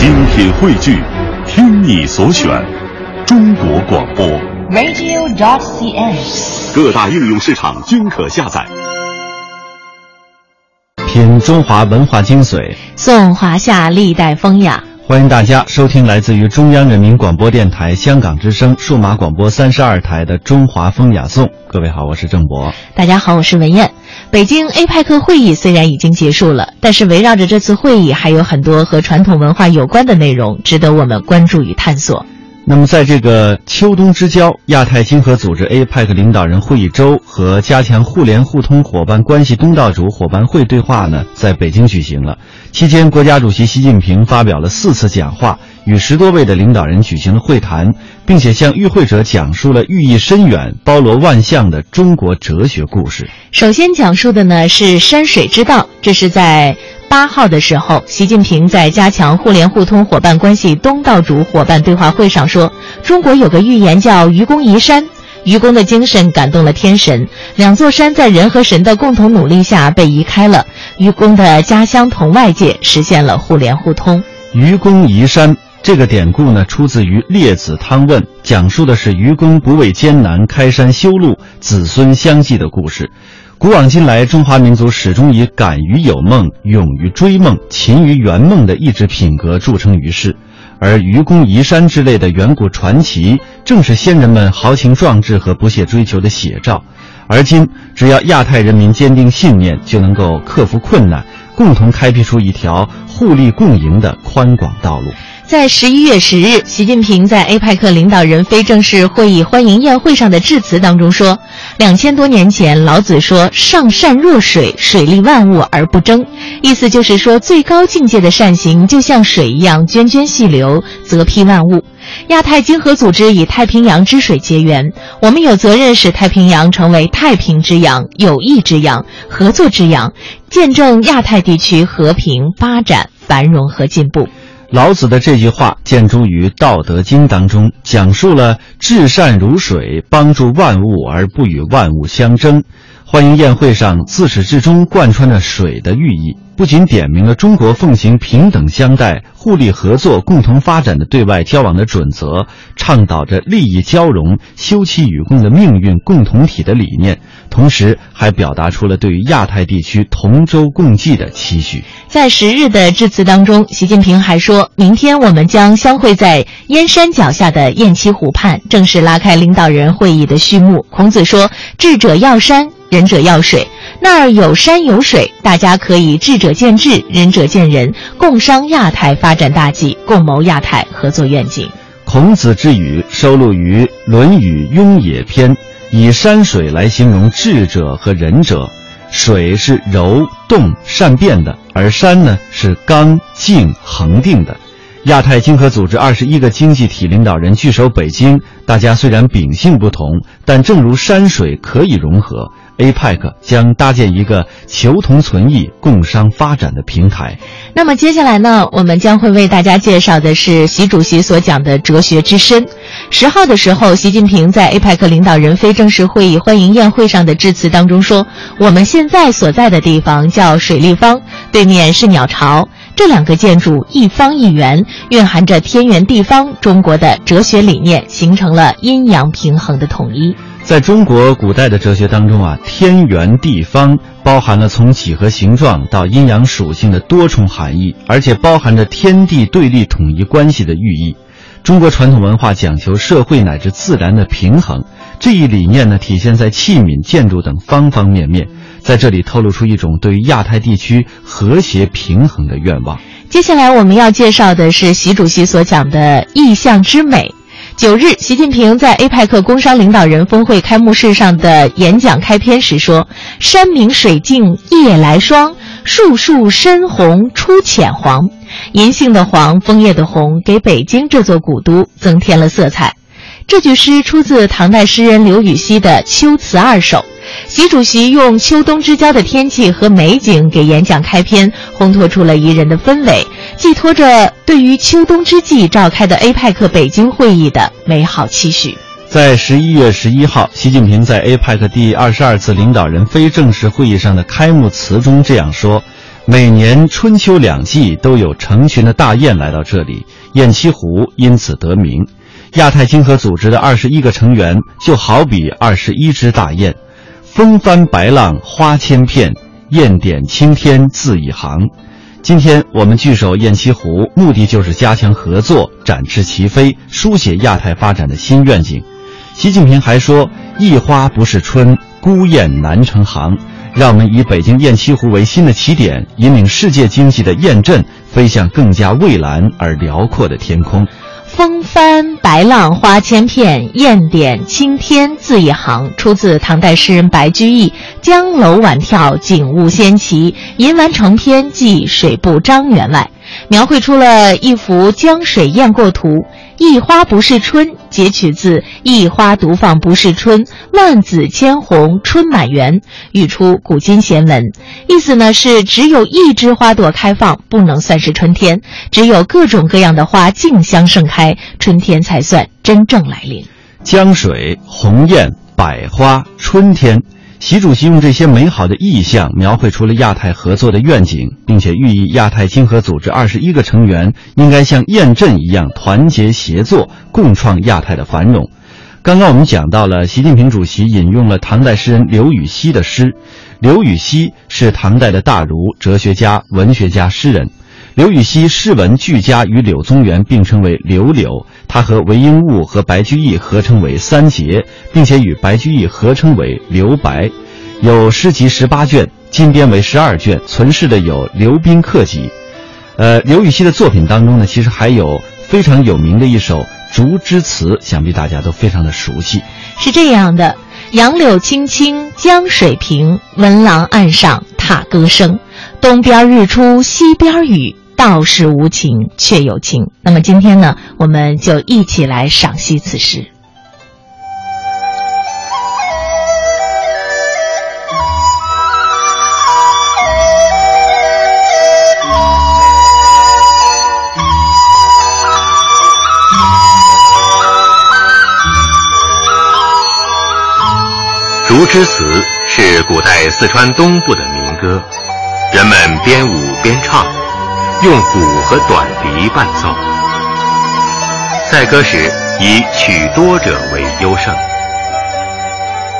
精品汇聚，听你所选，中国广播。radio.cn。各大应用市场均可下载。品中华文化精髓，颂华夏历代风雅。欢迎大家收听来自于中央人民广播电台香港之声数码广播三十二台的《中华风雅颂》。各位好，我是郑博。大家好，我是文艳。北京 APEC 会议虽然已经结束了，但是围绕着这次会议，还有很多和传统文化有关的内容，值得我们关注与探索。那么，在这个秋冬之交，亚太经合组织 APEC 领导人会议周和加强互联互通伙伴关系东道主伙伴会对话呢，在北京举行了。期间，国家主席习近平发表了四次讲话，与十多位的领导人举行了会谈，并且向与会者讲述了寓意深远、包罗万象的中国哲学故事。首先讲述的呢是山水之道，这是在。八号的时候，习近平在加强互联互通伙伴关系东道主伙伴对话会上说：“中国有个寓言叫‘愚公移山’，愚公的精神感动了天神，两座山在人和神的共同努力下被移开了。愚公的家乡同外界实现了互联互通。”愚公移山这个典故呢，出自于《列子汤问》，讲述的是愚公不畏艰难开山修路，子孙相继的故事。古往今来，中华民族始终以敢于有梦、勇于追梦、勤于圆梦的意志品格著称于世，而愚公移山之类的远古传奇，正是先人们豪情壮志和不懈追求的写照。而今，只要亚太人民坚定信念，就能够克服困难，共同开辟出一条互利共赢的宽广道路。在十一月十日，习近平在 APEC 领导人非正式会议欢迎宴会上的致辞当中说：“两千多年前，老子说‘上善若水，水利万物而不争’，意思就是说，最高境界的善行就像水一样涓涓细流，泽披万物。亚太经合组织以太平洋之水结缘，我们有责任使太平洋成为太平之洋、友谊之洋、合作之洋，见证亚太地区和平发展、繁荣和进步。”老子的这句话见诸于《道德经》当中，讲述了至善如水，帮助万物而不与万物相争。欢迎宴会上自始至终贯穿着水的寓意，不仅点明了中国奉行平等相待、互利合作、共同发展的对外交往的准则，倡导着利益交融、休戚与共的命运共同体的理念，同时还表达出了对于亚太地区同舟共济的期许。在十日的致辞当中，习近平还说：“明天我们将相会在燕山脚下的雁栖湖畔，正式拉开领导人会议的序幕。”孔子说：“智者要山。”仁者要水，那儿有山有水，大家可以智者见智，仁者见仁，共商亚太发展大计，共谋亚太合作愿景。孔子之语收录于《论语·雍也篇》，以山水来形容智者和仁者。水是柔动善变的，而山呢是刚静恒定的。亚太经合组织二十一个经济体领导人聚首北京，大家虽然秉性不同，但正如山水可以融合。APEC 将搭建一个求同存异、共商发展的平台。那么接下来呢，我们将会为大家介绍的是习主席所讲的哲学之深。十号的时候，习近平在 APEC 领导人非正式会议欢迎宴会上的致辞当中说：“我们现在所在的地方叫水立方，对面是鸟巢。”这两个建筑一方一圆，蕴含着天圆地方中国的哲学理念，形成了阴阳平衡的统一。在中国古代的哲学当中啊，天圆地方包含了从几何形状到阴阳属性的多重含义，而且包含着天地对立统一关系的寓意。中国传统文化讲求社会乃至自然的平衡，这一理念呢，体现在器皿、建筑等方方面面。在这里透露出一种对于亚太地区和谐平衡的愿望。接下来我们要介绍的是习主席所讲的意象之美。九日，习近平在 APEC 工商领导人峰会开幕式上的演讲开篇时说：“山明水净夜来霜，树树深红出浅黄。银杏的黄，枫叶的红，给北京这座古都增添了色彩。”这句诗出自唐代诗人刘禹锡的《秋词二首》。习主席用秋冬之交的天气和美景给演讲开篇，烘托出了宜人的氛围，寄托着对于秋冬之际召开的 APEC 北京会议的美好期许。在十一月十一号，习近平在 APEC 第二十二次领导人非正式会议上的开幕词中这样说：“每年春秋两季都有成群的大雁来到这里，雁栖湖因此得名。亚太经合组织的二十一个成员就好比二十一只大雁，风帆白浪花千片，雁点青天字一行。今天我们聚首雁栖湖，目的就是加强合作，展翅齐飞，书写亚太发展的新愿景。习近平还说：“一花不是春，孤雁难成行。”让我们以北京雁栖湖为新的起点，引领世界经济的雁阵飞向更加蔚蓝而辽阔的天空。风帆白浪花千片，雁点青天字一行，出自唐代诗人白居易《江楼晚眺景物先奇，吟完成篇寄水部张员外》，描绘出了一幅江水雁过图。一花不是春，截取自“一花独放不是春，万紫千红春满园”，语出古今贤文。意思呢是，只有一枝花朵开放，不能算是春天；只有各种各样的花竞相盛开，春天才算真正来临。江水、鸿雁、百花、春天。习主席用这些美好的意象，描绘出了亚太合作的愿景，并且寓意亚太经合组织二十一个成员应该像雁阵一样团结协作，共创亚太的繁荣。刚刚我们讲到了，习近平主席引用了唐代诗人刘禹锡的诗。刘禹锡是唐代的大儒、哲学家、文学家、诗人。刘禹锡诗文俱佳，与柳宗元并称为“刘柳”。他和韦应物和白居易合称为“三杰”，并且与白居易合称为“刘白”。有诗集十八卷，今编为十二卷，存世的有《刘宾客集》。呃，刘禹锡的作品当中呢，其实还有非常有名的一首《竹枝词》，想必大家都非常的熟悉。是这样的：杨柳青青江水平，闻郎岸上踏歌声。东边日出西边雨。道是无情却有情。那么今天呢，我们就一起来赏析此诗。《竹枝词》是古代四川东部的民歌，人们边舞边唱。用鼓和短笛伴奏，赛歌时以曲多者为优胜。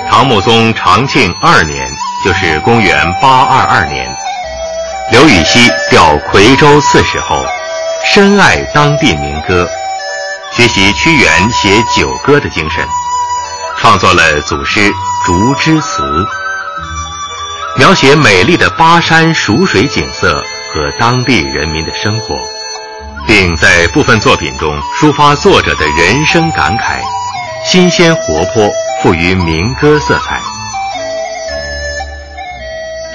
唐穆宗长庆二年，就是公元八二二年，刘禹锡调夔州刺史后，深爱当地民歌，学习屈原写九歌的精神，创作了祖诗《竹枝词》，描写美丽的巴山蜀水景色。和当地人民的生活，并在部分作品中抒发作者的人生感慨，新鲜活泼，富于民歌色彩。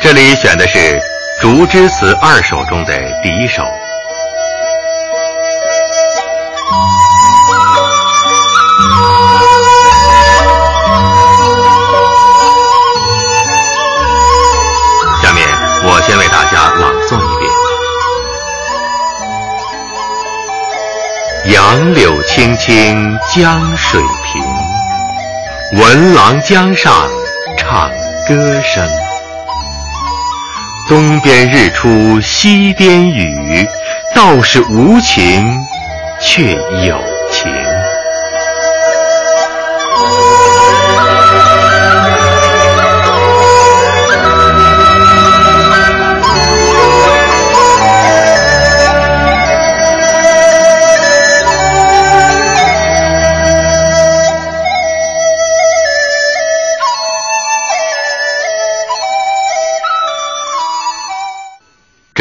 这里选的是《竹枝词二首》中的第一首。杨柳青青江水平，闻郎江上唱歌声。东边日出西边雨，道是无晴却有晴。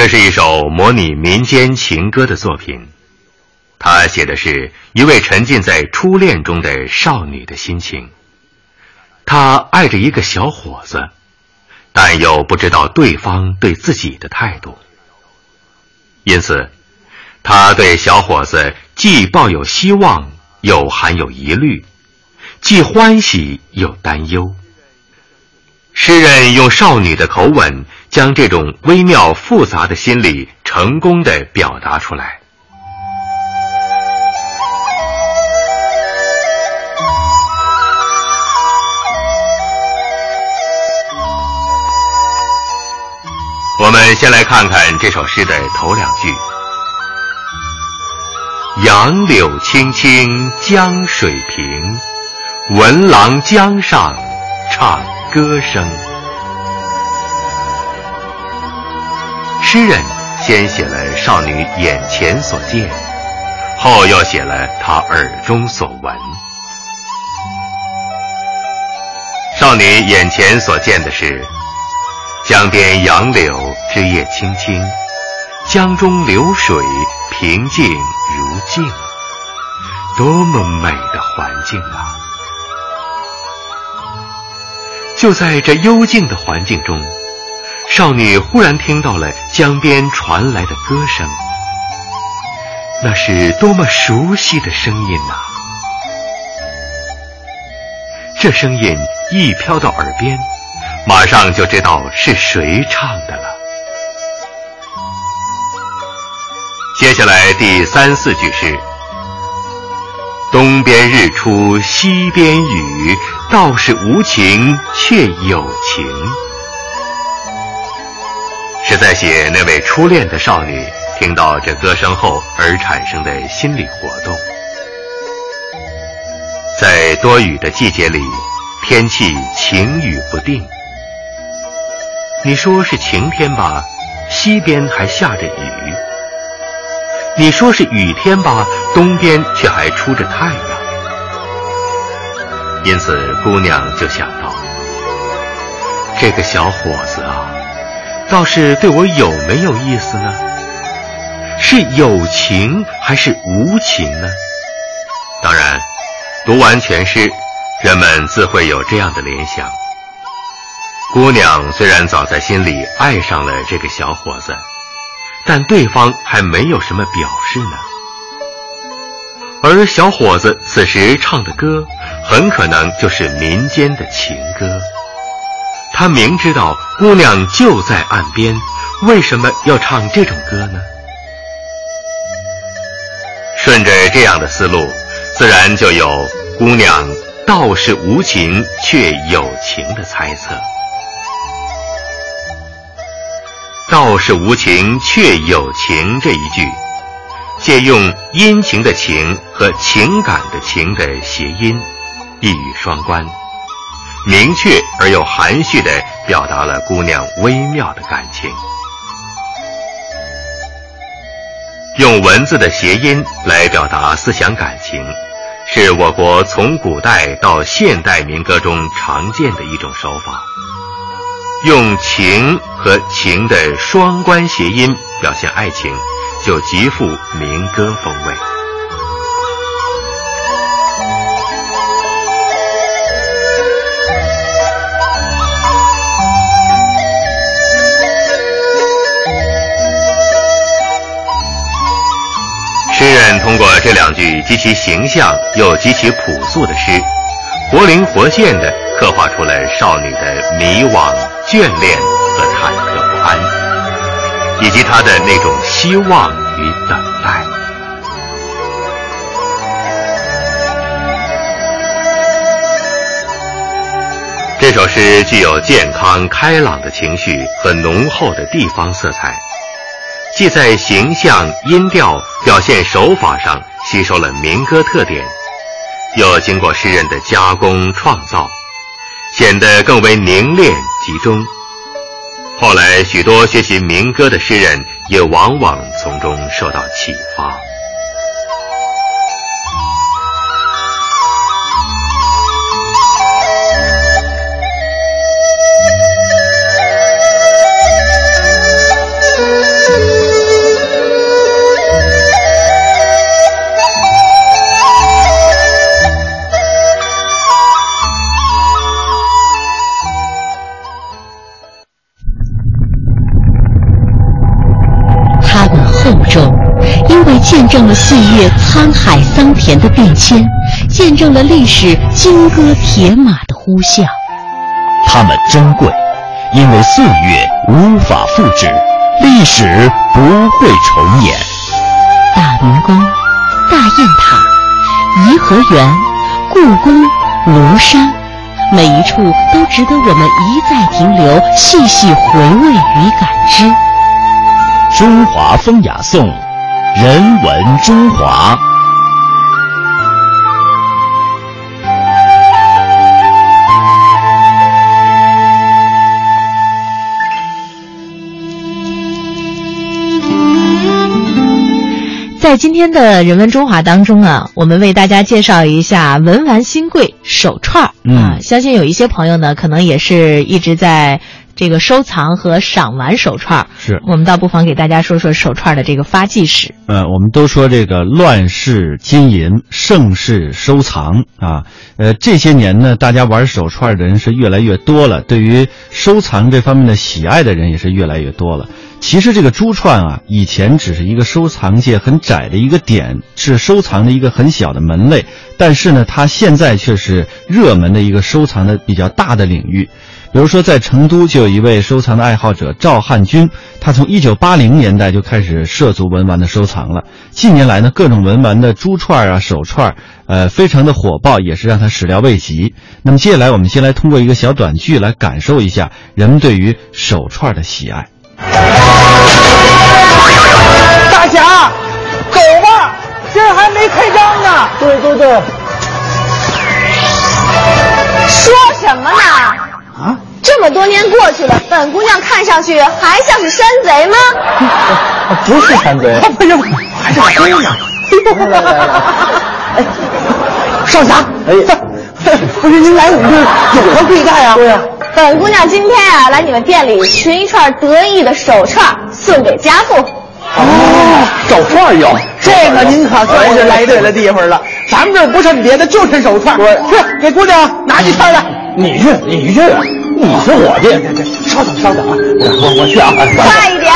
这是一首模拟民间情歌的作品，他写的是一位沉浸在初恋中的少女的心情。她爱着一个小伙子，但又不知道对方对自己的态度，因此，她对小伙子既抱有希望，又含有疑虑，既欢喜又担忧。诗人用少女的口吻。将这种微妙复杂的心理成功的表达出来。我们先来看看这首诗的头两句：“杨柳青青江水平，闻郎江上唱歌声。”诗人先写了少女眼前所见，后又写了她耳中所闻。少女眼前所见的是江边杨柳枝叶青青，江中流水平静如镜，多么美的环境啊！就在这幽静的环境中。少女忽然听到了江边传来的歌声，那是多么熟悉的声音呐！这声音一飘到耳边，马上就知道是谁唱的了。接下来第三四句是：“东边日出西边雨，道是无情却有情。”是在写那位初恋的少女听到这歌声后而产生的心理活动。在多雨的季节里，天气晴雨不定。你说是晴天吧，西边还下着雨；你说是雨天吧，东边却还出着太阳。因此，姑娘就想到，这个小伙子啊。倒是对我有没有意思呢？是有情还是无情呢？当然，读完全诗，人们自会有这样的联想：姑娘虽然早在心里爱上了这个小伙子，但对方还没有什么表示呢。而小伙子此时唱的歌，很可能就是民间的情歌。他明知道姑娘就在岸边，为什么要唱这种歌呢？顺着这样的思路，自然就有“姑娘道是无情却有情”的猜测。“道是无情却有情”这一句，借用阴晴的“情”和情感的“情”的谐音，一语双关。明确而又含蓄地表达了姑娘微妙的感情。用文字的谐音来表达思想感情，是我国从古代到现代民歌中常见的一种手法。用情和情的双关谐音表现爱情，就极富民歌风味。诗人通过这两句极其形象又极其朴素的诗，活灵活现地刻画出了少女的迷惘、眷恋和忐忑不安，以及他的那种希望与等待。这首诗具有健康开朗的情绪和浓厚的地方色彩。既在形象、音调、表现手法上吸收了民歌特点，又经过诗人的加工创造，显得更为凝练集中。后来，许多学习民歌的诗人也往往从中受到启发。见证了岁月沧海桑田的变迁，见证了历史金戈铁马的呼啸。它们珍贵，因为岁月无法复制，历史不会重演。大明宫、大雁塔、颐和园、故宫、庐山、每一处都值得我们一再停留、细细回味与感知。中华风雅颂，人文中华。在今天的人文中华当中啊，我们为大家介绍一下文玩新贵手串儿啊。相信有一些朋友呢，可能也是一直在这个收藏和赏玩手串儿。是我们倒不妨给大家说说手串的这个发迹史。呃，我们都说这个乱世金银，盛世收藏啊。呃，这些年呢，大家玩手串的人是越来越多了，对于收藏这方面的喜爱的人也是越来越多了。其实这个珠串啊，以前只是一个收藏界很窄的一个点，是收藏的一个很小的门类。但是呢，它现在却是热门的一个收藏的比较大的领域。比如说，在成都就有一位收藏的爱好者赵汉军，他从一九八零年代就开始涉足文玩的收藏了。近年来呢，各种文玩的珠串啊、手串，呃，非常的火爆，也是让他始料未及。那么接下来，我们先来通过一个小短剧来感受一下人们对于手串的喜爱。大侠，走吧，今儿还没开张呢。对对对。说什么呢？啊，这么多年过去了，本姑娘看上去还像是山贼吗？不是山贼，不是，还是姑娘。来来来，哎，少侠，哎，不是您来我们这儿有何贵干啊？对呀。本姑娘今天啊，来你们店里寻一串得意的手串，送给家父。哦，手串有，这个您可算是来对了地方了。咱们这儿不趁别的，就趁手串。我去给姑娘拿一串来。你去，你去，你是伙计。稍等，稍等啊，我我我去啊。快一点，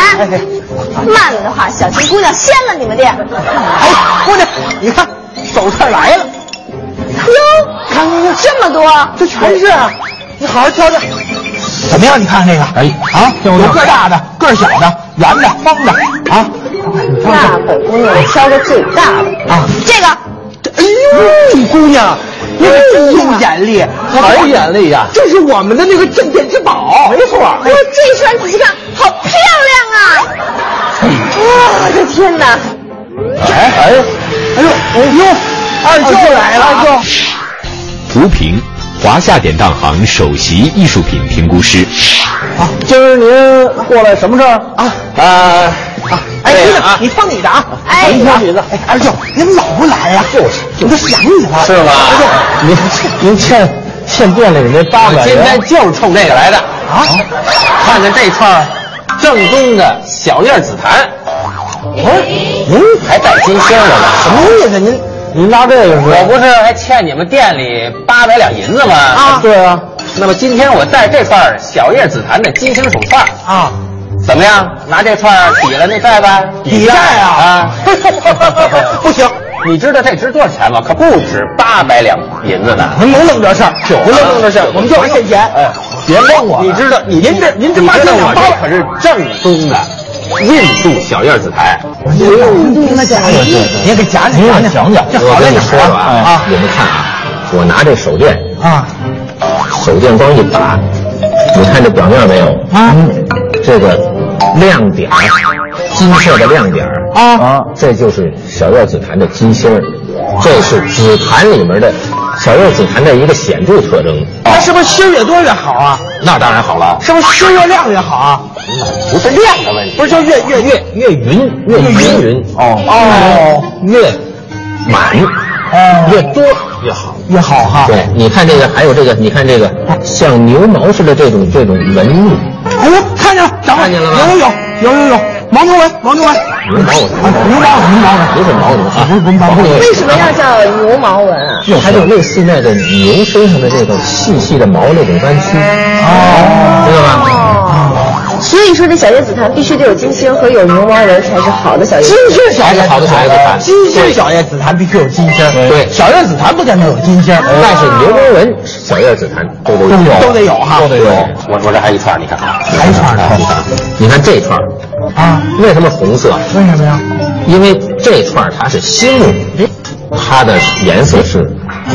慢了的话，小心姑娘掀了你们店。哎，姑娘，你看手串来了。哟，看看看，这么多，这全是。你好好挑挑，怎么样？你看这个，哎啊，有个大的，个小的，圆的，方的啊。那本姑娘挑个最大的啊。这个，哎呦，姑娘，你可真有眼力，好眼力呀？这是我们的那个镇店之宝，没错。哇，这串仔细看，好漂亮啊！哇，我的天哪！哎哎，哎呦哎呦，二舅来了，二舅。吴平。华夏典当行首席艺术品评估师，啊，今儿您过来什么事儿啊？啊啊！哎，姑娘，你放你的啊！哎，你挑你的。哎，二舅，您老不来呀？就是，我都想你了。是吗？您 您欠欠店里那八百今天就是冲这个来的啊！看看这串正宗的小叶紫檀，哦，您还带金星的呢？什么意思？您？您拿这个是？我不是还欠你们店里八百两银子吗？啊，对啊。那么今天我带这串小叶紫檀的金星手串啊，怎么样？拿这串抵了那债呗？抵债啊？啊，不行。你知道这值多少钱吗？可不止八百两银子呢。您甭弄这事儿，您甭弄这事儿，我们就是现钱。哎，别问我。你知道，您这您这八百两我这可是正宗的印度小叶紫檀。您给讲讲，讲讲讲。这好嘞，你说啊，你们看啊，我拿这手电啊，手电光一打，你看这表面没有啊？这个亮点，金色的亮点啊，这就是小叶紫檀的金星儿，这是紫檀里面的小叶紫檀的一个显著特征。那是不是星越多越好啊？那当然好了，是不是星越亮越好啊？不是亮的问题，不是就越越越越匀越均匀哦哦越满哦越多越好越好哈。对，你看这个，还有这个，你看这个像牛毛似的这种这种纹路。哎呦，看见了，看见了吗？有有有有有有牦牛纹，毛牛纹，牛毛纹，牛毛纹，牛毛纹，不是牦牛啊，不是不是牦牛。为什么要叫牛毛纹啊？它就类似那个牛身上的这个细细的毛那种弯曲，哦，知道吗？哦，所以说这小叶紫檀必须得有金星和有牛毛纹才是好的小叶金紫檀。星小叶好的小叶紫檀。金星小叶紫檀必须有金星，对。小叶紫檀不见得有金星，但是牛毛纹、小叶紫檀都得有，都得有哈，都得有。我我这还一串，你看，还一串呢，你看这串啊，为什么红色？为什么呀？因为这串它是新木，它的颜色是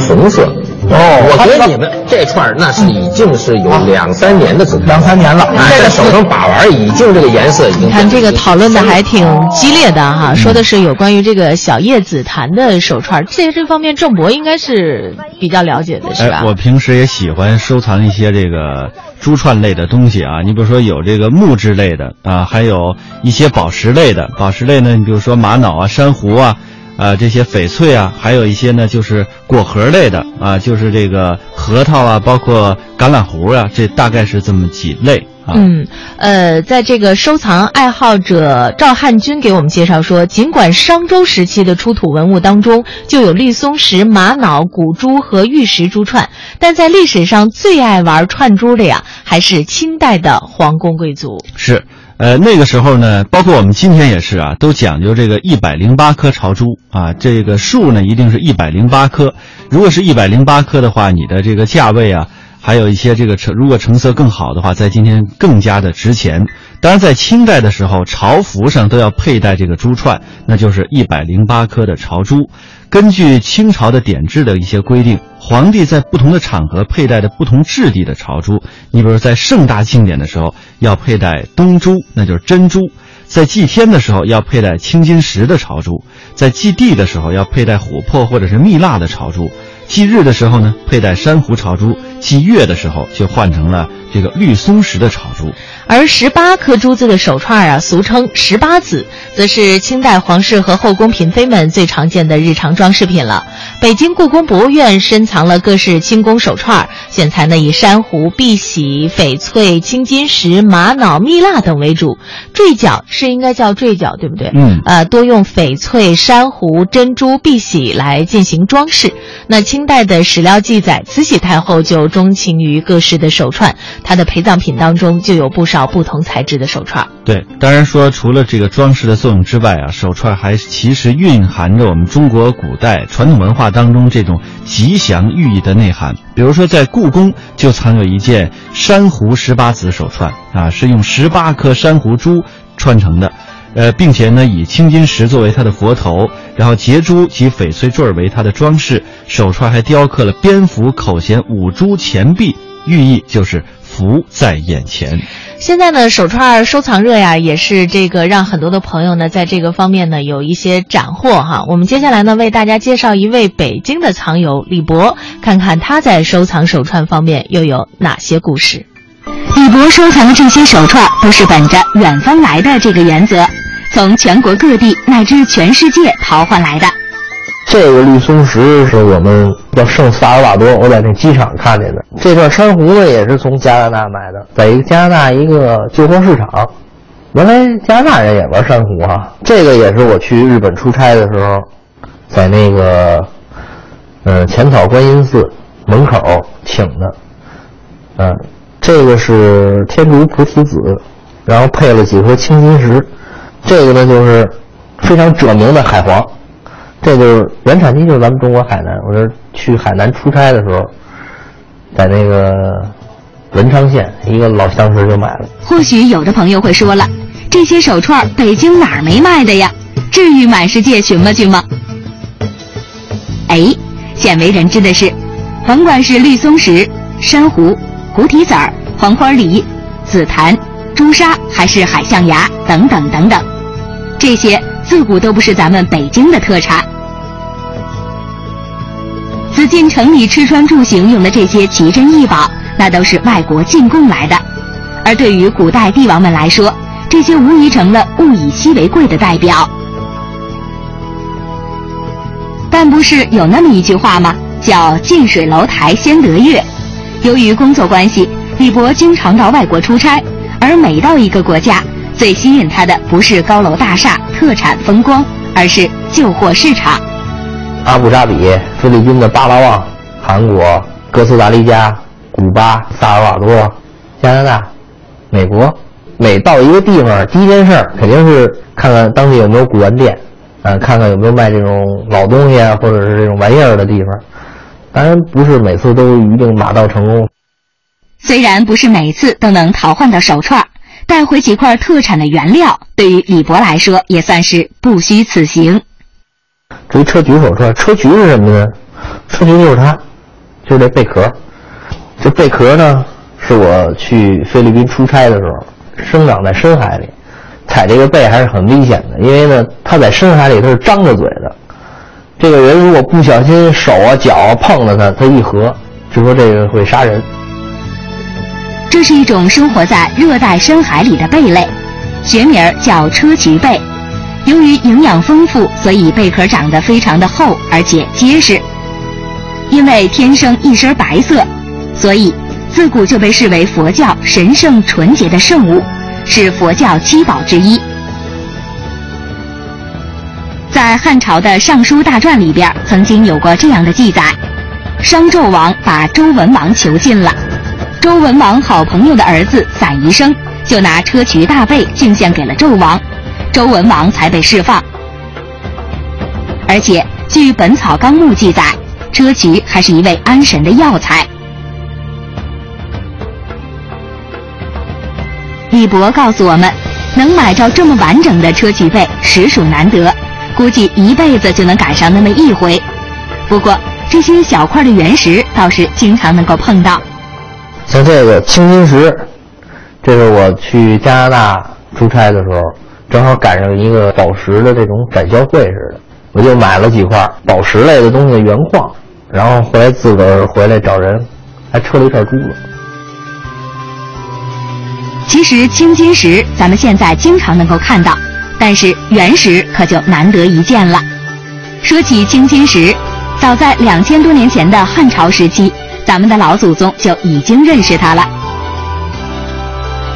红色，哦，我觉得你们这串儿那是已经是有两三年的紫檀，两三年了，哎在手上把玩，已经这个颜色已经。你看这个讨论的还挺激烈的哈，说的是有关于这个小叶紫檀的手串，这这方面郑博应该是比较了解的，是吧？哎，我平时也喜欢收藏一些这个珠串类的东西啊。你比如说有这个木质类的啊，还有一些宝石类的。宝石类呢，你比如说玛瑙啊、珊瑚啊，啊这些翡翠啊，还有一些呢就是果核类的啊，就是这个核桃啊，包括橄榄核啊，这大概是这么几类啊。嗯，呃，在这个收藏爱好者赵汉军给我们介绍说，尽管商周时期的出土文物当中就有绿松石、玛瑙、古珠和玉石珠串，但在历史上最爱玩串珠的呀，还是清代的皇宫贵族。是，呃，那个时候呢，包括我们今天也是啊，都讲究这个一百零八颗朝珠啊，这个数呢一定是一百零八颗。如果是一百零八颗的话，你的这个价位啊，还有一些这个成，如果成色更好的话，在今天更加的值钱。当然，在清代的时候，朝服上都要佩戴这个珠串，那就是一百零八颗的朝珠。根据清朝的典制的一些规定，皇帝在不同的场合佩戴的不同质地的朝珠，你比如在盛大庆典的时候要佩戴东珠，那就是珍珠；在祭天的时候要佩戴青金石的朝珠；在祭地的时候要佩戴琥珀或者是蜜蜡的朝珠；祭日的时候呢佩戴珊瑚朝珠；祭月的时候就换成了这个绿松石的炒珠。而十八颗珠子的手串啊，俗称十八子，则是清代皇室和后宫嫔妃们最常见的日常装饰品了。北京故宫博物院深藏了各式清宫手串，选材呢以珊瑚、碧玺、翡翠、青金石、玛瑙、蜜蜡等为主。坠角是应该叫坠角，对不对？嗯呃，多用翡翠、珊瑚、珍珠、碧玺来进行装饰。那清代的史料记载，慈禧太后就钟情于各式的手串，它的陪葬品当中就有不少不同材质的手串。对，当然说除了这个装饰的作用之外啊，手串还其实蕴含着我们中国古代传统文化当中这种吉祥寓意的内涵。比如说，在故宫就藏有一件珊瑚十八子手串啊，是用十八颗珊瑚珠串成的。呃，并且呢，以青金石作为它的佛头，然后结珠及翡翠坠为它的装饰，手串还雕刻了蝙蝠、口衔、五珠钱币，寓意就是福在眼前。现在呢，手串收藏热呀，也是这个让很多的朋友呢，在这个方面呢有一些斩获哈。我们接下来呢，为大家介绍一位北京的藏友李博，看看他在收藏手串方面又有哪些故事。李博收藏的这些手串都是本着远方来的这个原则，从全国各地乃至全世界淘换来的。这个绿松石是我们叫圣萨尔瓦多，我在那机场看见的。这串珊瑚呢，也是从加拿大买的，在一个加拿大一个旧货市场。原来加拿大人也玩珊瑚哈、这个也是我去日本出差的时候，在那个呃浅草观音寺门口请的。嗯、这个是天竺菩提子，然后配了几颗青金石。这个呢就是非常著名的海皇。这就是原产地就是咱们中国海南。我这去海南出差的时候，在那个文昌县一个老相识就买了。或许有的朋友会说了，这些手串北京哪儿没卖的呀？至于满世界寻摸去吗？哎，鲜为人知的是，甭管是绿松石、珊瑚、菩提子儿、黄花梨、紫檀、朱砂，还是海象牙等等等等，这些自古都不是咱们北京的特产。紫禁城里吃穿住行用的这些奇珍异宝，那都是外国进贡来的。而对于古代帝王们来说，这些无疑成了物以稀为贵的代表。但不是有那么一句话吗？叫“近水楼台先得月”。由于工作关系，李博经常到外国出差，而每到一个国家，最吸引他的不是高楼大厦、特产风光，而是旧货市场。阿布扎比、菲律宾的巴拉望、韩国、哥斯达黎加、古巴、萨尔瓦多、加拿大、美国，每到一个地方，第一件事儿肯定是看看当地有没有古玩店，嗯、看看有没有卖这种老东西啊，或者是这种玩意儿的地方。当然，不是每次都一定马到成功。虽然不是每次都能淘换到手串，带回几块特产的原料，对于李博来说也算是不虚此行。至于车菊手串，车菊是什么呢？车菊就是它，就是这贝壳。这贝壳呢，是我去菲律宾出差的时候，生长在深海里，踩这个贝还是很危险的，因为呢，它在深海里它是张着嘴的。这个人如果不小心手啊脚啊碰了它，它一合，就说这个会杀人。这是一种生活在热带深海里的贝类，学名叫车菊贝。由于营养丰富，所以贝壳长得非常的厚而且结实。因为天生一身白色，所以自古就被视为佛教神圣纯洁的圣物，是佛教七宝之一。在汉朝的《尚书大传》里边，曾经有过这样的记载：商纣王把周文王囚禁了，周文王好朋友的儿子散宜生就拿砗磲大贝敬献给了纣王。周文王才被释放，而且据《本草纲目》记载，砗磲还是一味安神的药材。李博告诉我们，能买着这么完整的砗磲贝实属难得，估计一辈子就能赶上那么一回。不过这些小块的原石倒是经常能够碰到，像这个青金石，这是我去加拿大出差的时候。正好赶上一个宝石的这种展销会似的，我就买了几块宝石类的东西的原矿，然后后来自个儿回来找人，还车了一串珠子。其实青金石咱们现在经常能够看到，但是原石可就难得一见了。说起青金石，早在两千多年前的汉朝时期，咱们的老祖宗就已经认识它了。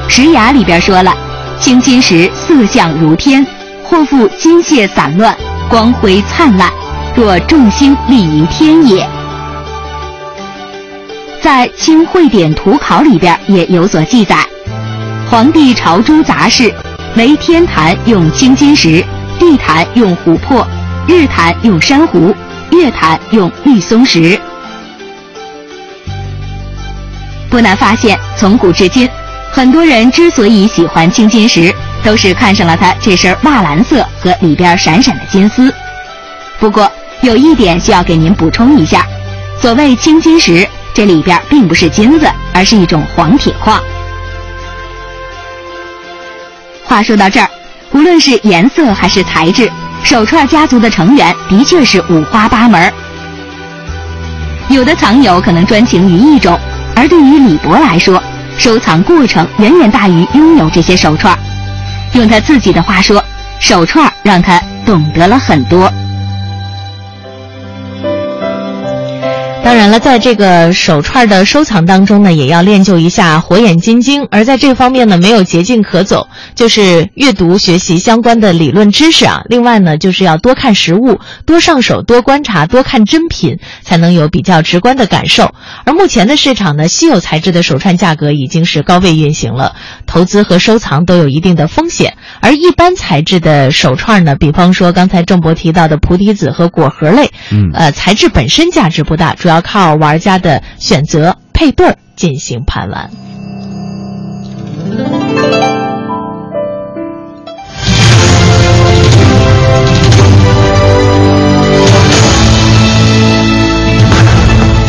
《石崖》里边说了。青金石色相如天，或复金屑散乱，光辉灿烂，若众星立于天也。在《清会典图考》里边也有所记载：皇帝朝珠杂事，为天坛用青金石，地坛用琥珀，日坛用珊瑚，月坛用绿松石。不难发现，从古至今。很多人之所以喜欢青金石，都是看上了它这身瓦蓝色和里边闪闪的金丝。不过有一点需要给您补充一下：所谓青金石，这里边并不是金子，而是一种黄铁矿。话说到这儿，无论是颜色还是材质，手串家族的成员的确是五花八门。有的藏友可能专情于一种，而对于李博来说，收藏过程远远大于拥有这些手串，用他自己的话说，手串让他懂得了很多。当然了，在这个手串的收藏当中呢，也要练就一下火眼金睛。而在这方面呢，没有捷径可走，就是阅读学习相关的理论知识啊。另外呢，就是要多看实物，多上手，多观察，多看真品，才能有比较直观的感受。而目前的市场呢，稀有材质的手串价格已经是高位运行了，投资和收藏都有一定的风险。而一般材质的手串呢，比方说刚才郑博提到的菩提子和果核类，嗯，呃，材质本身价值不大，主要。要靠玩家的选择配对进行盘玩。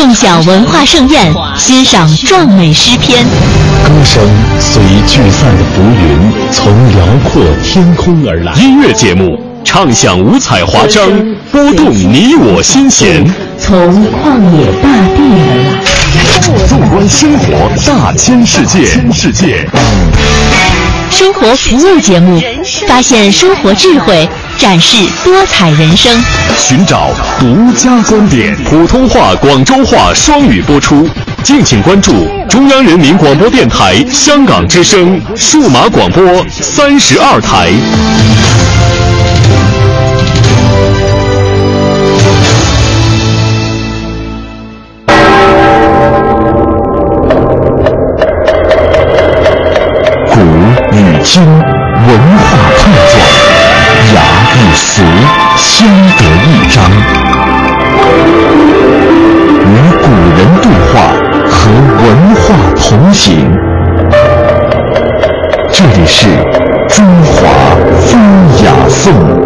共享文化盛宴，欣赏壮美诗篇。歌声随聚散的浮云，从辽阔天空而来。音乐节目。畅享五彩华章，拨动你我心弦。从旷野大地而来，纵观生活大千世界。世界。生活服务节目，发现生活智慧，展示多彩人生，寻找独家观点。普通话、广州话双语播出，敬请关注中央人民广播电台香港之声数码广播三十二台。古与今，相得益彰。与古人对话，和文化同行。这里是中华风雅颂。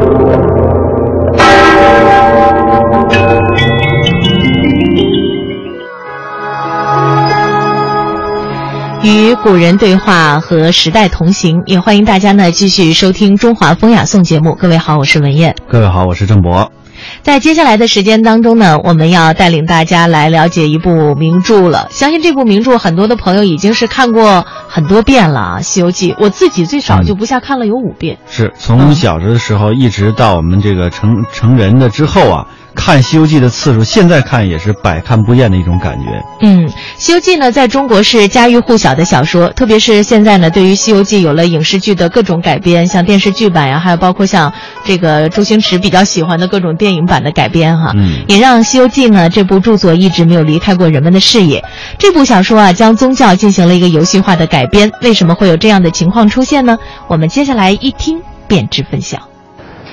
古人对话，和时代同行，也欢迎大家呢继续收听《中华风雅颂》节目。各位好，我是文艳。各位好，我是郑博。在接下来的时间当中呢，我们要带领大家来了解一部名著了。相信这部名著，很多的朋友已经是看过很多遍了啊，《西游记》。我自己最少就不下看了有五遍。是从小的时候一直到我们这个成成人的之后啊，看《西游记》的次数，现在看也是百看不厌的一种感觉。嗯，《西游记》呢，在中国是家喻户晓的小说，特别是现在呢，对于《西游记》有了影视剧的各种改编，像电视剧版呀，还有包括像这个周星驰比较喜欢的各种电影版的改编哈，嗯，也让《西游记》呢这部著作一直没有离开过人们的视野。这部小说啊，将宗教进行了一个游戏化的改编，为什么会有这样的情况出现呢？我们接下来一听便知分晓。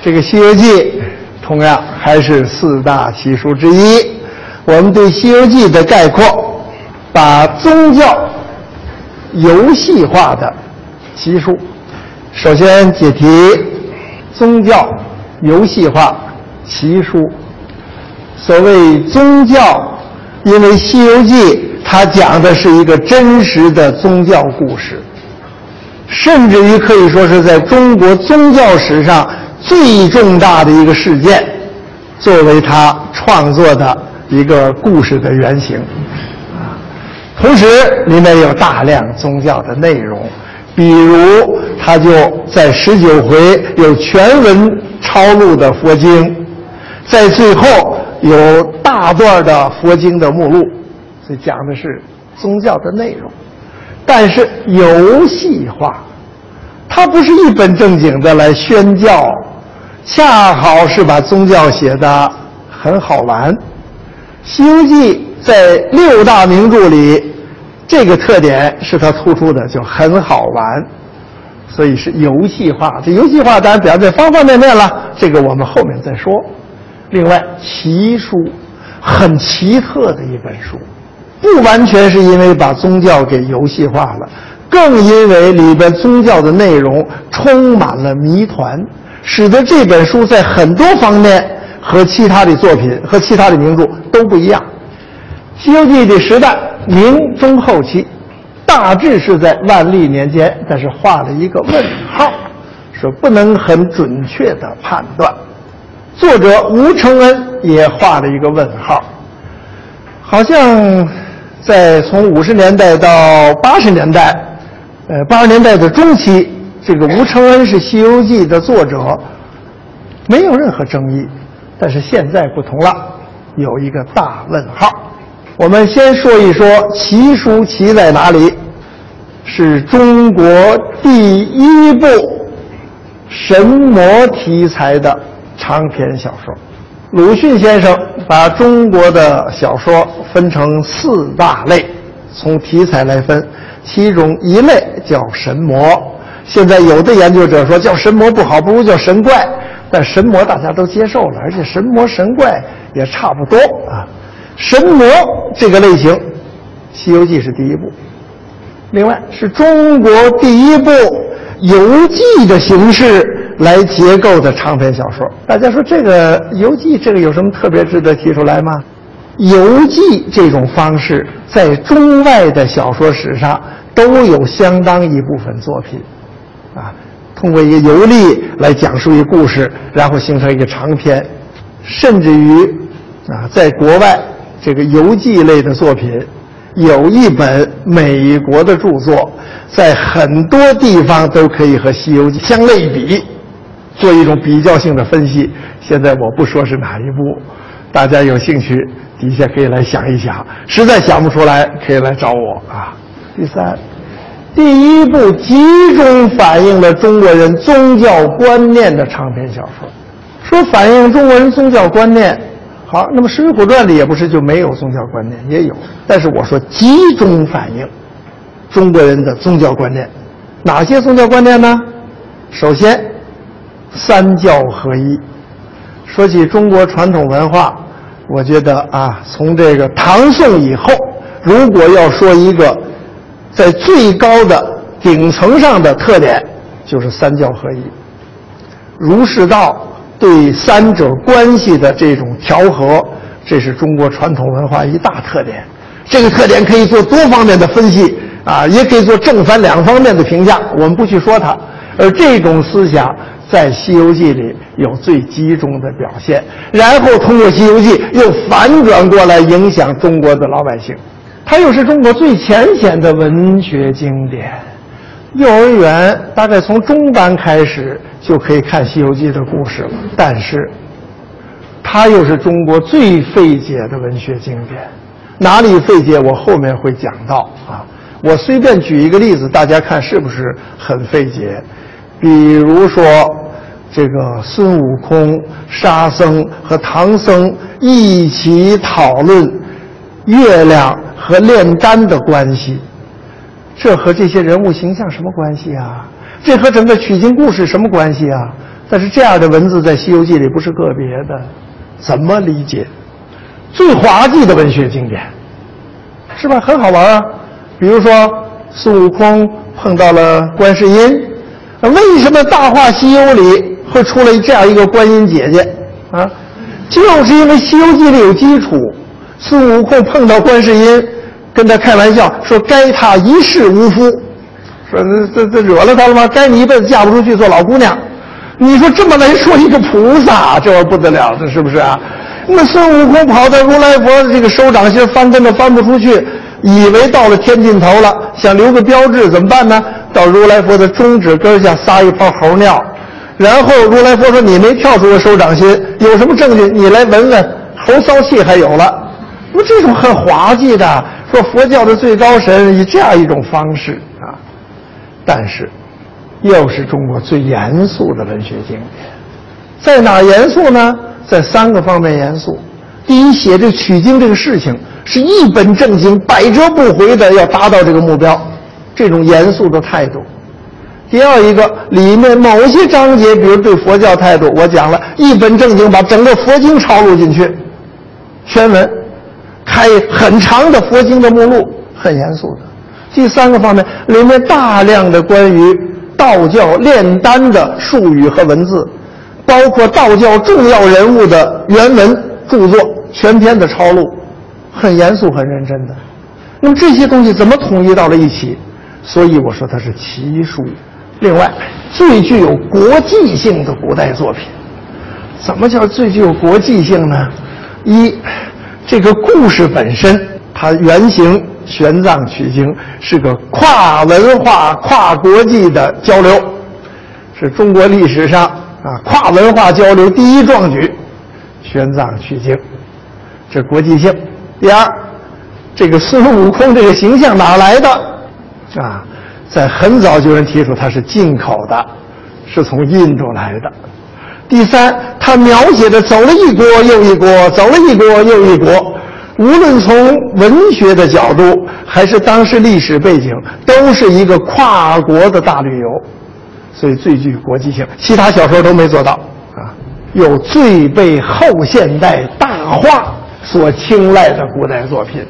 这个《西游记》同样还是四大奇书之一。我们对《西游记》的概括，把宗教游戏化的奇书。首先解题：宗教游戏化奇书。所谓宗教，因为《西游记》它讲的是一个真实的宗教故事，甚至于可以说是在中国宗教史上最重大的一个事件，作为他创作的一个故事的原型。啊，同时里面有大量宗教的内容，比如他就在十九回有全文抄录的佛经，在最后有大段的佛经的目录，所以讲的是宗教的内容，但是游戏化，它不是一本正经的来宣教，恰好是把宗教写的很好玩。《西游记》在六大名著里，这个特点是它突出的，就很好玩，所以是游戏化。这游戏化当然表现方方面面了，这个我们后面再说。另外，奇书很奇特的一本书，不完全是因为把宗教给游戏化了，更因为里边宗教的内容充满了谜团，使得这本书在很多方面和其他的作品和其他的名著都不一样。《西游记》的时代明中后期，大致是在万历年间，但是画了一个问号，说不能很准确的判断。作者吴承恩也画了一个问号，好像在从五十年代到八十年代，呃，八十年代的中期，这个吴承恩是《西游记》的作者，没有任何争议。但是现在不同了，有一个大问号。我们先说一说奇书奇在哪里，是中国第一部神魔题材的长篇小说。鲁迅先生把中国的小说分成四大类，从题材来分，其中一类叫神魔。现在有的研究者说叫神魔不好，不如叫神怪。但神魔大家都接受了，而且神魔神怪也差不多啊。神魔这个类型，《西游记》是第一部，另外是中国第一部游记的形式来结构的长篇小说。大家说这个游记这个有什么特别值得提出来吗？游记这种方式在中外的小说史上都有相当一部分作品，啊，通过一个游历来讲述一个故事，然后形成一个长篇，甚至于啊，在国外。这个游记类的作品，有一本美国的著作，在很多地方都可以和《西游记》相类比，做一种比较性的分析。现在我不说是哪一部，大家有兴趣底下可以来想一想，实在想不出来可以来找我啊。第三，第一部集中反映了中国人宗教观念的长篇小说，说反映中国人宗教观念。好，那么《水浒传》里也不是就没有宗教观念，也有，但是我说集中反映中国人的宗教观念，哪些宗教观念呢？首先，三教合一。说起中国传统文化，我觉得啊，从这个唐宋以后，如果要说一个在最高的顶层上的特点，就是三教合一。儒释道。对三者关系的这种调和，这是中国传统文化一大特点。这个特点可以做多方面的分析啊，也可以做正反两方面的评价。我们不去说它，而这种思想在《西游记》里有最集中的表现，然后通过《西游记》又反转过来影响中国的老百姓。它又是中国最浅显的文学经典。幼儿园大概从中班开始就可以看《西游记》的故事了，但是，它又是中国最费解的文学经典。哪里费解？我后面会讲到啊。我随便举一个例子，大家看是不是很费解？比如说，这个孙悟空、沙僧和唐僧一起讨论月亮和炼丹的关系。这和这些人物形象什么关系啊？这和整个取经故事什么关系啊？但是这样的文字在《西游记》里不是个别的，怎么理解？最滑稽的文学经典，是吧？很好玩啊！比如说孙悟空碰到了观世音，为什么《大话西游》里会出来这样一个观音姐姐啊？就是因为《西游记》里有基础，孙悟空碰到观世音。跟他开玩笑说：“该他一世无夫，说这这惹了他了吗？该你一辈子嫁不出去做老姑娘。你说这么来说一个菩萨，这玩意不得了，这是不是啊？那孙悟空跑到如来佛的这个手掌心翻跟头翻不出去，以为到了天尽头了，想留个标志，怎么办呢？到如来佛的中指根下撒一泡猴尿，然后如来佛说：你没跳出我手掌心，有什么证据？你来闻闻，猴骚气还有了。那这种很滑稽的。”说佛教的最高神以这样一种方式啊，但是又是中国最严肃的文学经典，在哪严肃呢？在三个方面严肃。第一，写这取经这个事情是一本正经、百折不回的要达到这个目标，这种严肃的态度。第二一个，里面某些章节，比如对佛教态度，我讲了一本正经把整个佛经抄录进去，全文。开很长的佛经的目录，很严肃的。第三个方面，里面大量的关于道教炼丹的术语和文字，包括道教重要人物的原文著作全篇的抄录，很严肃、很认真的。那么这些东西怎么统一到了一起？所以我说它是奇书。另外，最具有国际性的古代作品，怎么叫最具有国际性呢？一。这个故事本身，它原型玄奘取经是个跨文化、跨国际的交流，是中国历史上啊跨文化交流第一壮举。玄奘取经，这国际性。第二，这个孙悟空这个形象哪来的？啊，在很早就有人提出他是进口的，是从印度来的。第三，他描写的走了一国又一国，走了一国又一国，无论从文学的角度还是当时历史背景，都是一个跨国的大旅游，所以最具国际性。其他小说都没做到啊，有最被后现代大化所青睐的古代作品，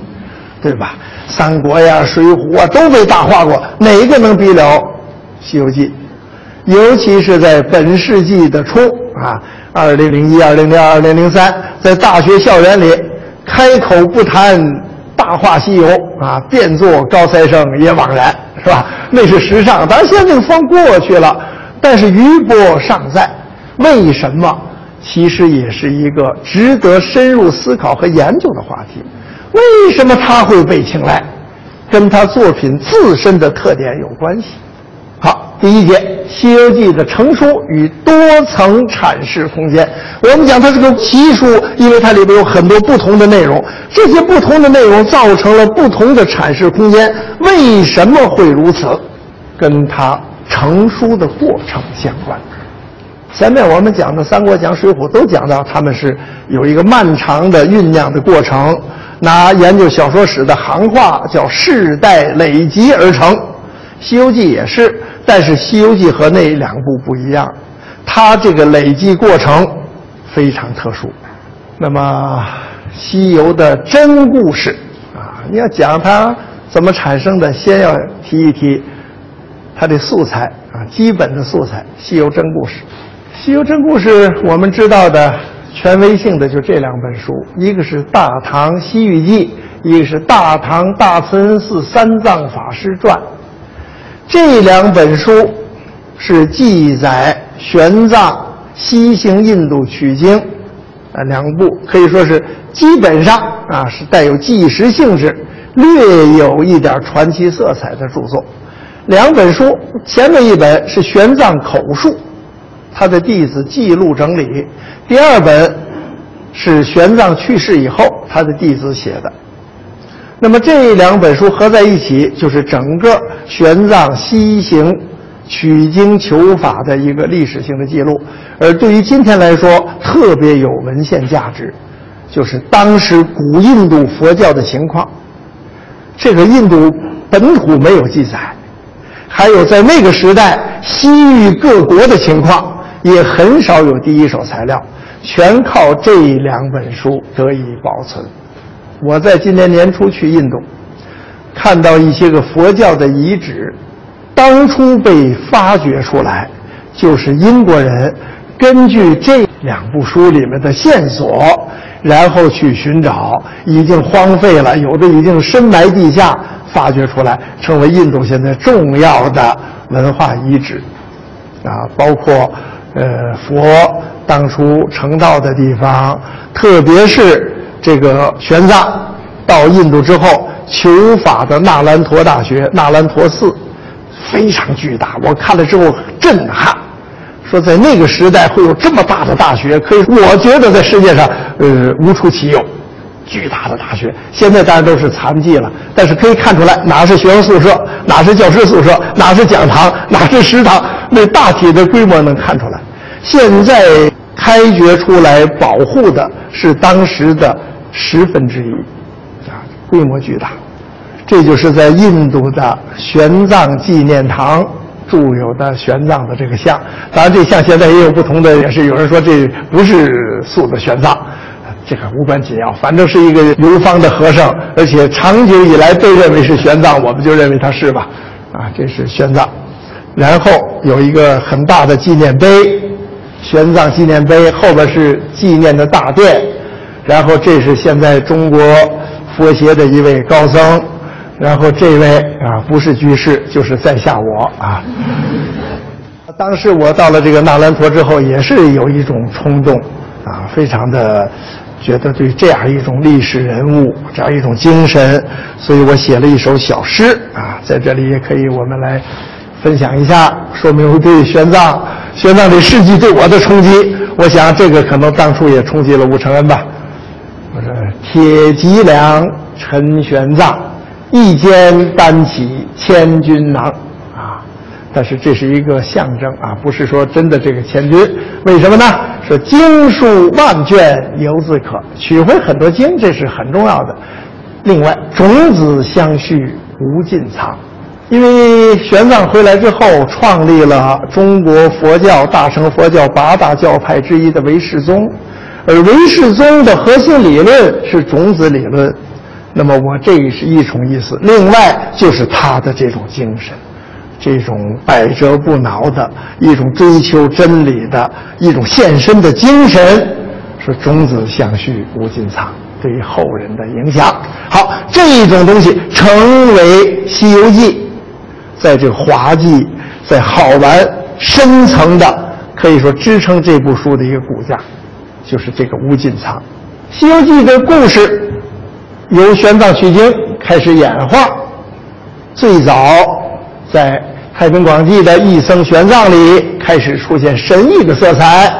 对吧？三国呀、水浒啊都被大化过，哪一个能比了《西游记》？尤其是在本世纪的初啊，二零零一、二零零二、二零零三，在大学校园里，开口不谈《大话西游》啊，变作高材生也枉然，是吧？那是时尚，咱现在这个风过去了，但是余波尚在。为什么？其实也是一个值得深入思考和研究的话题。为什么他会被青睐？跟他作品自身的特点有关系。好。第一节《西游记》的成书与多层阐释空间。我们讲它是个奇书，因为它里边有很多不同的内容，这些不同的内容造成了不同的阐释空间。为什么会如此？跟它成书的过程相关。前面我们讲的《三国》讲《水浒》都讲到，他们是有一个漫长的酝酿的过程。拿研究小说史的行话叫世代累积而成，《西游记》也是，但是《西游记》和那两部不一样，它这个累积过程非常特殊。那么，西游的真故事啊，你要讲它怎么产生的，先要提一提它的素材啊，基本的素材，《西游真故事》。《西游真故事》我们知道的。权威性的就这两本书，一个是《大唐西域记》，一个是《大唐大慈恩寺三藏法师传》。这两本书是记载玄奘西行印度取经啊两部，可以说是基本上啊是带有纪实性质，略有一点传奇色彩的著作。两本书前面一本是玄奘口述。他的弟子记录整理，第二本是玄奘去世以后他的弟子写的。那么这两本书合在一起，就是整个玄奘西行取经求法的一个历史性的记录。而对于今天来说，特别有文献价值，就是当时古印度佛教的情况。这个印度本土没有记载，还有在那个时代西域各国的情况。也很少有第一手材料，全靠这两本书得以保存。我在今年年初去印度，看到一些个佛教的遗址，当初被发掘出来，就是英国人根据这两部书里面的线索，然后去寻找，已经荒废了，有的已经深埋地下，发掘出来，成为印度现在重要的文化遗址，啊，包括。呃，佛当初成道的地方，特别是这个玄奘到印度之后求法的那兰陀大学、那兰陀寺，非常巨大。我看了之后震撼，说在那个时代会有这么大的大学，可以我觉得在世界上呃无出其右，巨大的大学。现在当然都是残迹了，但是可以看出来哪是学生宿舍，哪是教师宿舍，哪是讲堂，哪是食堂，那大体的规模能看出来。现在开掘出来保护的是当时的十分之一，啊，规模巨大。这就是在印度的玄奘纪念堂铸有的玄奘的这个像。当然，这像现在也有不同的，也是有人说这不是塑的玄奘，这个无关紧要。反正是一个流芳的和尚，而且长久以来被认为是玄奘，我们就认为他是吧？啊，这是玄奘。然后有一个很大的纪念碑。玄奘纪念碑后边是纪念的大殿，然后这是现在中国佛协的一位高僧，然后这位啊不是居士就是在下我啊。当时我到了这个纳兰陀之后，也是有一种冲动啊，非常的觉得对这样一种历史人物这样一种精神，所以我写了一首小诗啊，在这里也可以我们来分享一下，说明对玄奘。玄奘的事迹对我的冲击，我想这个可能当初也冲击了吴承恩吧。我说：“铁脊梁陈玄奘，一肩担起千钧囊。”啊，但是这是一个象征啊，不是说真的这个千钧。为什么呢？说经书万卷犹自可，取回很多经，这是很重要的。另外，种子相续无尽藏。因为玄奘回来之后，创立了中国佛教大乘佛教八大教派之一的唯识宗，而唯识宗的核心理论是种子理论。那么我这是一重意思，另外就是他的这种精神，这种百折不挠的一种追求真理的一种献身的精神，是种子相续无尽藏，对于后人的影响。好，这一种东西成为《西游记》。在这滑稽、在好玩、深层的，可以说支撑这部书的一个骨架，就是这个无尽藏。《西游记》的故事由玄奘取经开始演化，最早在太平广记的一僧玄奘里开始出现神异的色彩，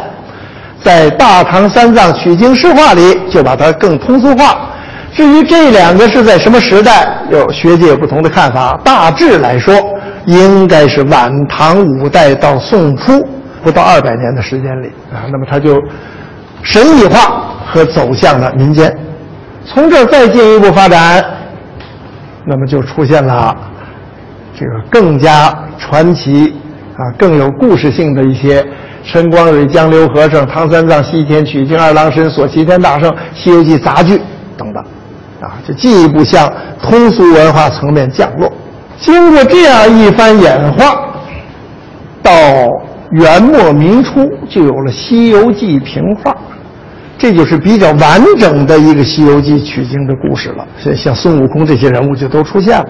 在大唐三藏取经诗话里就把它更通俗化。至于这两个是在什么时代，有学界有不同的看法。大致来说，应该是晚唐五代到宋初，不到二百年的时间里啊。那么它就神异化和走向了民间。从这儿再进一步发展，那么就出现了这个更加传奇啊、更有故事性的一些陈光蕊、江流和尚、唐三藏西天取经、二郎神锁齐天大圣、《西游记》杂剧等等，啊，就进一步向通俗文化层面降落。经过这样一番演化，到元末明初就有了《西游记》平话。这就是比较完整的一个《西游记》取经的故事了，像像孙悟空这些人物就都出现了。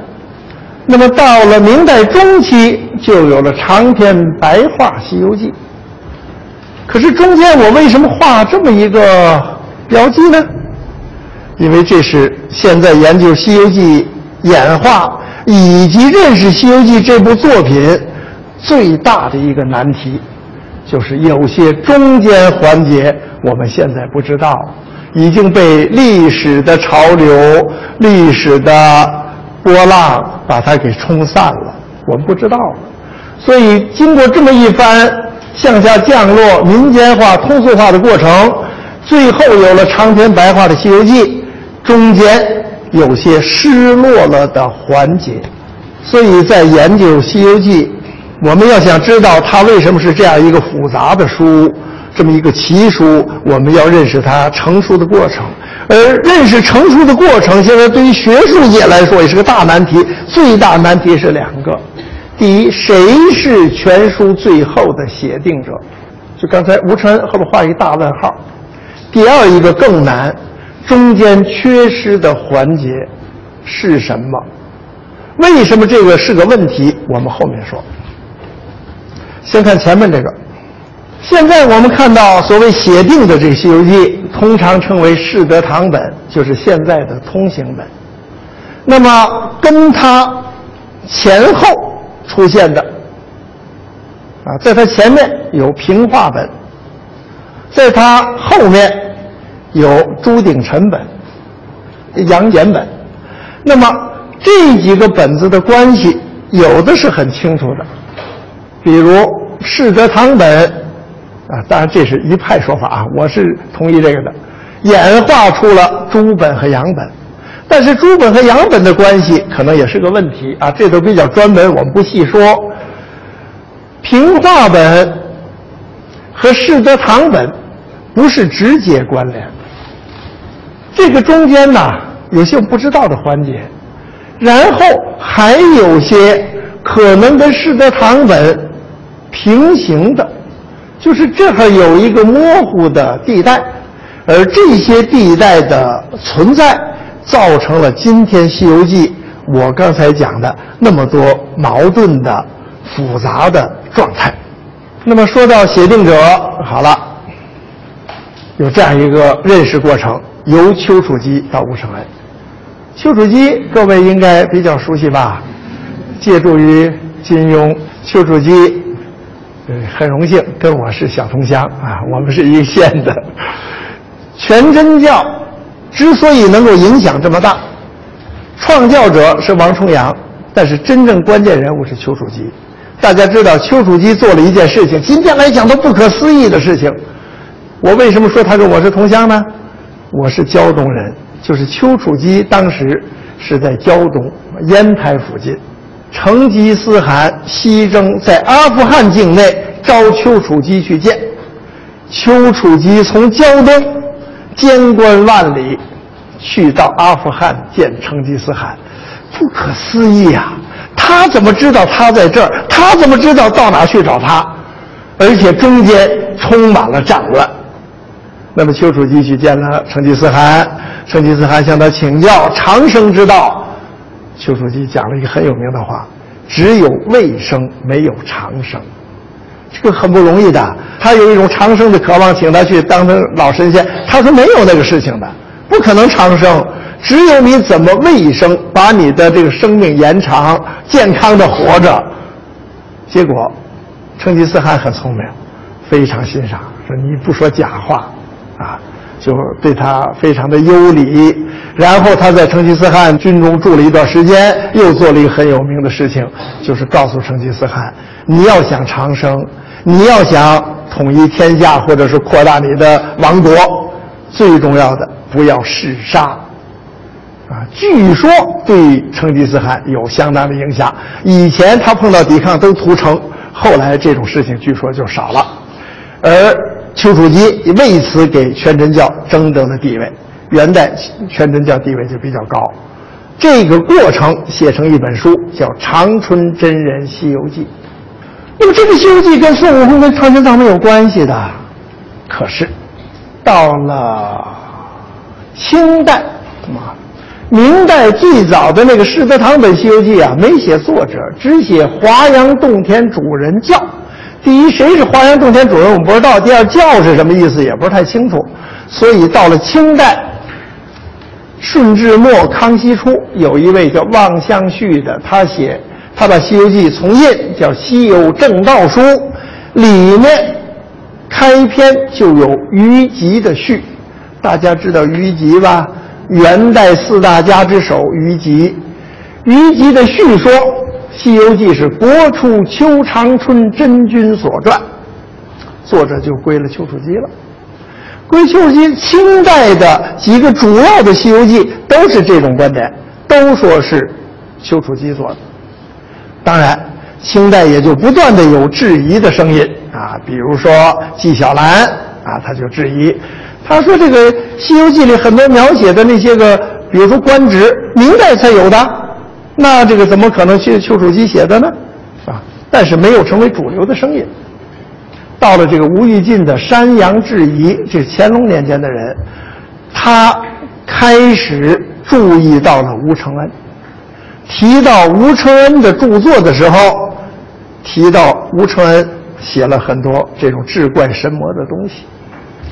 那么到了明代中期，就有了长篇白话《西游记》。可是中间我为什么画这么一个标记呢？因为这是现在研究《西游记》演化以及认识《西游记》这部作品最大的一个难题。就是有些中间环节我们现在不知道，已经被历史的潮流、历史的波浪把它给冲散了，我们不知道。所以经过这么一番向下降落、民间化、通俗化的过程，最后有了长篇白话的《西游记》，中间有些失落了的环节，所以在研究《西游记》。我们要想知道它为什么是这样一个复杂的书，这么一个奇书，我们要认识它成熟的过程。而认识成熟的过程，现在对于学术界来说也是个大难题。最大难题是两个：第一，谁是全书最后的写定者？就刚才吴晨后面画一大问号。第二一个更难，中间缺失的环节是什么？为什么这个是个问题？我们后面说。先看前面这个，现在我们看到所谓写定的这《西游记》，通常称为世德堂本，就是现在的通行本。那么跟它前后出现的，啊，在它前面有平话本，在它后面有朱鼎臣本、杨戬本。那么这几个本子的关系，有的是很清楚的。比如世德堂本，啊，当然这是一派说法啊，我是同意这个的，演化出了朱本和杨本，但是朱本和杨本的关系可能也是个问题啊，这都比较专门，我们不细说。平话本和世德堂本不是直接关联，这个中间呢有些不知道的环节，然后还有些可能跟世德堂本。平行的，就是这儿有一个模糊的地带，而这些地带的存在，造成了今天《西游记》我刚才讲的那么多矛盾的、复杂的状态。那么说到写定者，好了，有这样一个认识过程：由丘处机到吴承恩。丘处机各位应该比较熟悉吧？借助于金庸，丘处机。很荣幸跟我是小同乡啊，我们是一个县的。全真教之所以能够影响这么大，创教者是王重阳，但是真正关键人物是丘处机。大家知道丘处机做了一件事情，今天来讲都不可思议的事情。我为什么说他跟我是同乡呢？我是胶东人，就是丘处机当时是在胶东烟台附近。成吉思汗西征，在阿富汗境内召丘处机去见。丘处机从胶东监关万里，去到阿富汗见成吉思汗，不可思议啊！他怎么知道他在这儿？他怎么知道到哪去找他？而且中间充满了战乱。那么丘处机去见了成吉思汗，成吉思汗向他请教长生之道。丘处机讲了一个很有名的话：“只有卫生，没有长生。”这个很不容易的。他有一种长生的渴望，请他去当成老神仙。他说没有那个事情的，不可能长生。只有你怎么卫生，把你的这个生命延长，健康的活着，结果，成吉思汗很聪明，非常欣赏，说你不说假话，啊，就对他非常的优礼。然后他在成吉思汗军中住了一段时间，又做了一个很有名的事情，就是告诉成吉思汗，你要想长生，你要想统一天下，或者是扩大你的王国，最重要的不要嗜杀。啊，据说对成吉思汗有相当的影响。以前他碰到抵抗都屠城，后来这种事情据说就少了。而丘处机为此给全真教争得了地位，元代全真教地位就比较高。这个过程写成一本书，叫《长春真人西游记》。那么这个《西游记》跟孙悟空跟唐玄奘没有关系的，可是到了清代，啊。明代最早的那个世德堂本《西游记》啊，没写作者，只写华阳洞天主人教。第一，谁是华阳洞天主人，我们不知道；第二，教是什么意思，也不是太清楚。所以到了清代，顺治末、康熙初，有一位叫望相旭的，他写，他把《西游记》重印，叫《西游正道书》，里面开篇就有虞吉的序。大家知道虞吉吧？元代四大家之首虞吉，虞吉的序说《西游记》是国初邱长春真君所撰，作者就归了丘处机了。归丘处机，清代的几个主要的《西游记》都是这种观点，都说是丘处机做的。当然，清代也就不断的有质疑的声音啊，比如说纪晓岚啊，他就质疑。他说：“这个《西游记》里很多描写的那些个，比如说官职，明代才有的，那这个怎么可能是丘处机写的呢？啊！但是没有成为主流的声音。到了这个吴玉进的《山阳质疑》，这是乾隆年间的人，他开始注意到了吴承恩。提到吴承恩的著作的时候，提到吴承恩写了很多这种志怪神魔的东西。”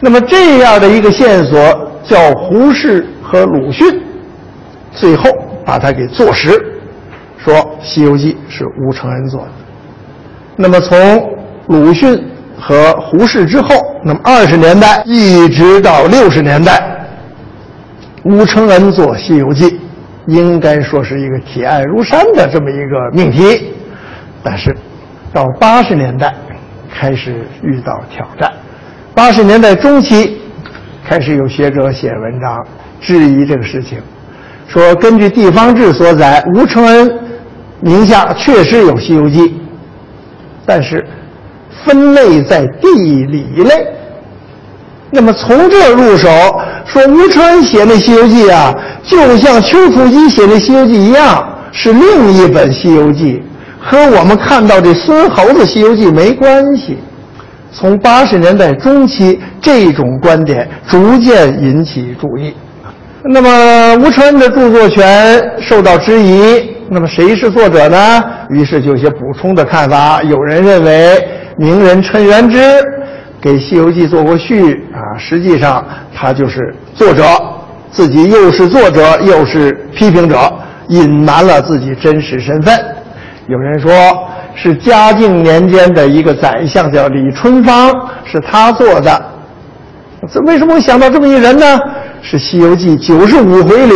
那么这样的一个线索叫胡适和鲁迅，最后把它给坐实，说《西游记》是吴承恩做的。那么从鲁迅和胡适之后，那么二十年代一直到六十年代，吴承恩做《西游记》，应该说是一个铁案如山的这么一个命题。但是到八十年代开始遇到挑战。八十年代中期，开始有学者写文章质疑这个事情，说根据地方志所载，吴承恩名下确实有《西游记》，但是分类在地理类。那么从这入手，说吴承恩写那《西游记》啊，就像丘处机写那《西游记》一样，是另一本《西游记》，和我们看到的孙猴子《西游记》没关系。从八十年代中期，这种观点逐渐引起注意。那么吴承恩的著作权受到质疑，那么谁是作者呢？于是就有些补充的看法。有人认为名人陈元之给《西游记》做过序啊，实际上他就是作者，自己又是作者又是批评者，隐瞒了自己真实身份。有人说。是嘉靖年间的一个宰相，叫李春芳，是他做的。这为什么会想到这么一人呢？是《西游记》九十五回里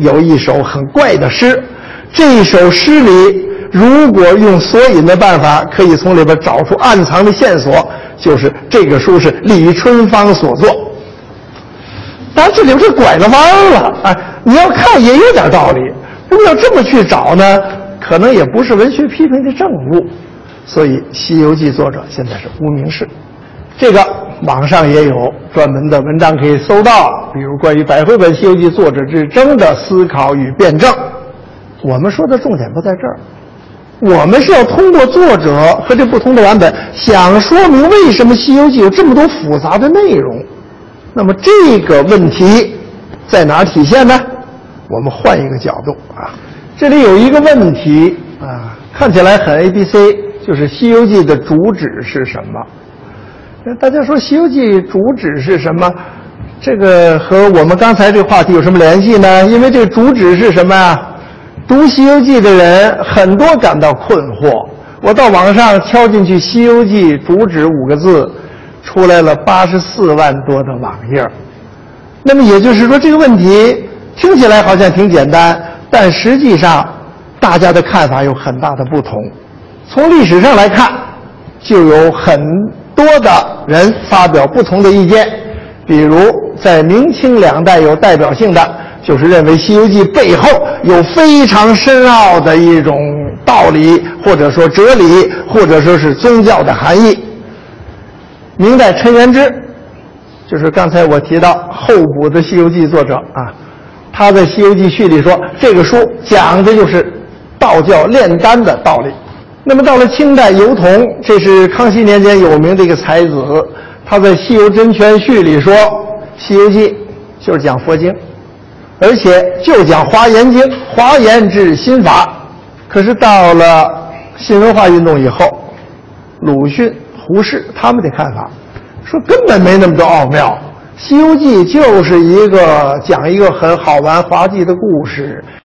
有一首很怪的诗，这首诗里如果用索引的办法，可以从里边找出暗藏的线索，就是这个书是李春芳所作。当然这里边是拐了弯了，哎，你要看也有点道理。如果要这么去找呢？可能也不是文学批评的正物，所以《西游记》作者现在是无名氏。这个网上也有专门的文章可以搜到，比如关于百回本《西游记》作者之争的思考与辩证。我们说的重点不在这儿，我们是要通过作者和这不同的版本，想说明为什么《西游记》有这么多复杂的内容。那么这个问题在哪体现呢？我们换一个角度啊。这里有一个问题啊，看起来很 A B C，就是《西游记》的主旨是什么？那大家说《西游记》主旨是什么？这个和我们刚才这个话题有什么联系呢？因为这个主旨是什么呀？读《西游记》的人很多感到困惑，我到网上敲进去《西游记》主旨五个字，出来了八十四万多的网页。那么也就是说，这个问题听起来好像挺简单，但实际上大家的看法有很大的不同。从历史上来看，就有很多的人发表不同的意见。比如在明清两代有代表性的，就是认为《西游记》背后有非常深奥的一种道理，或者说哲理，或者说是宗教的含义。明代陈元之。就是刚才我提到后补的《西游记》作者啊，他在《西游记序》里说，这个书讲的就是道教炼丹的道理。那么到了清代，尤同，这是康熙年间有名的一个才子，他在《西游真全序》里说，《西游记》就是讲佛经，而且就讲华严经，华严之心法。可是到了新文化运动以后，鲁迅、胡适他们的看法。说根本没那么多奥妙，《西游记》就是一个讲一个很好玩滑稽的故事。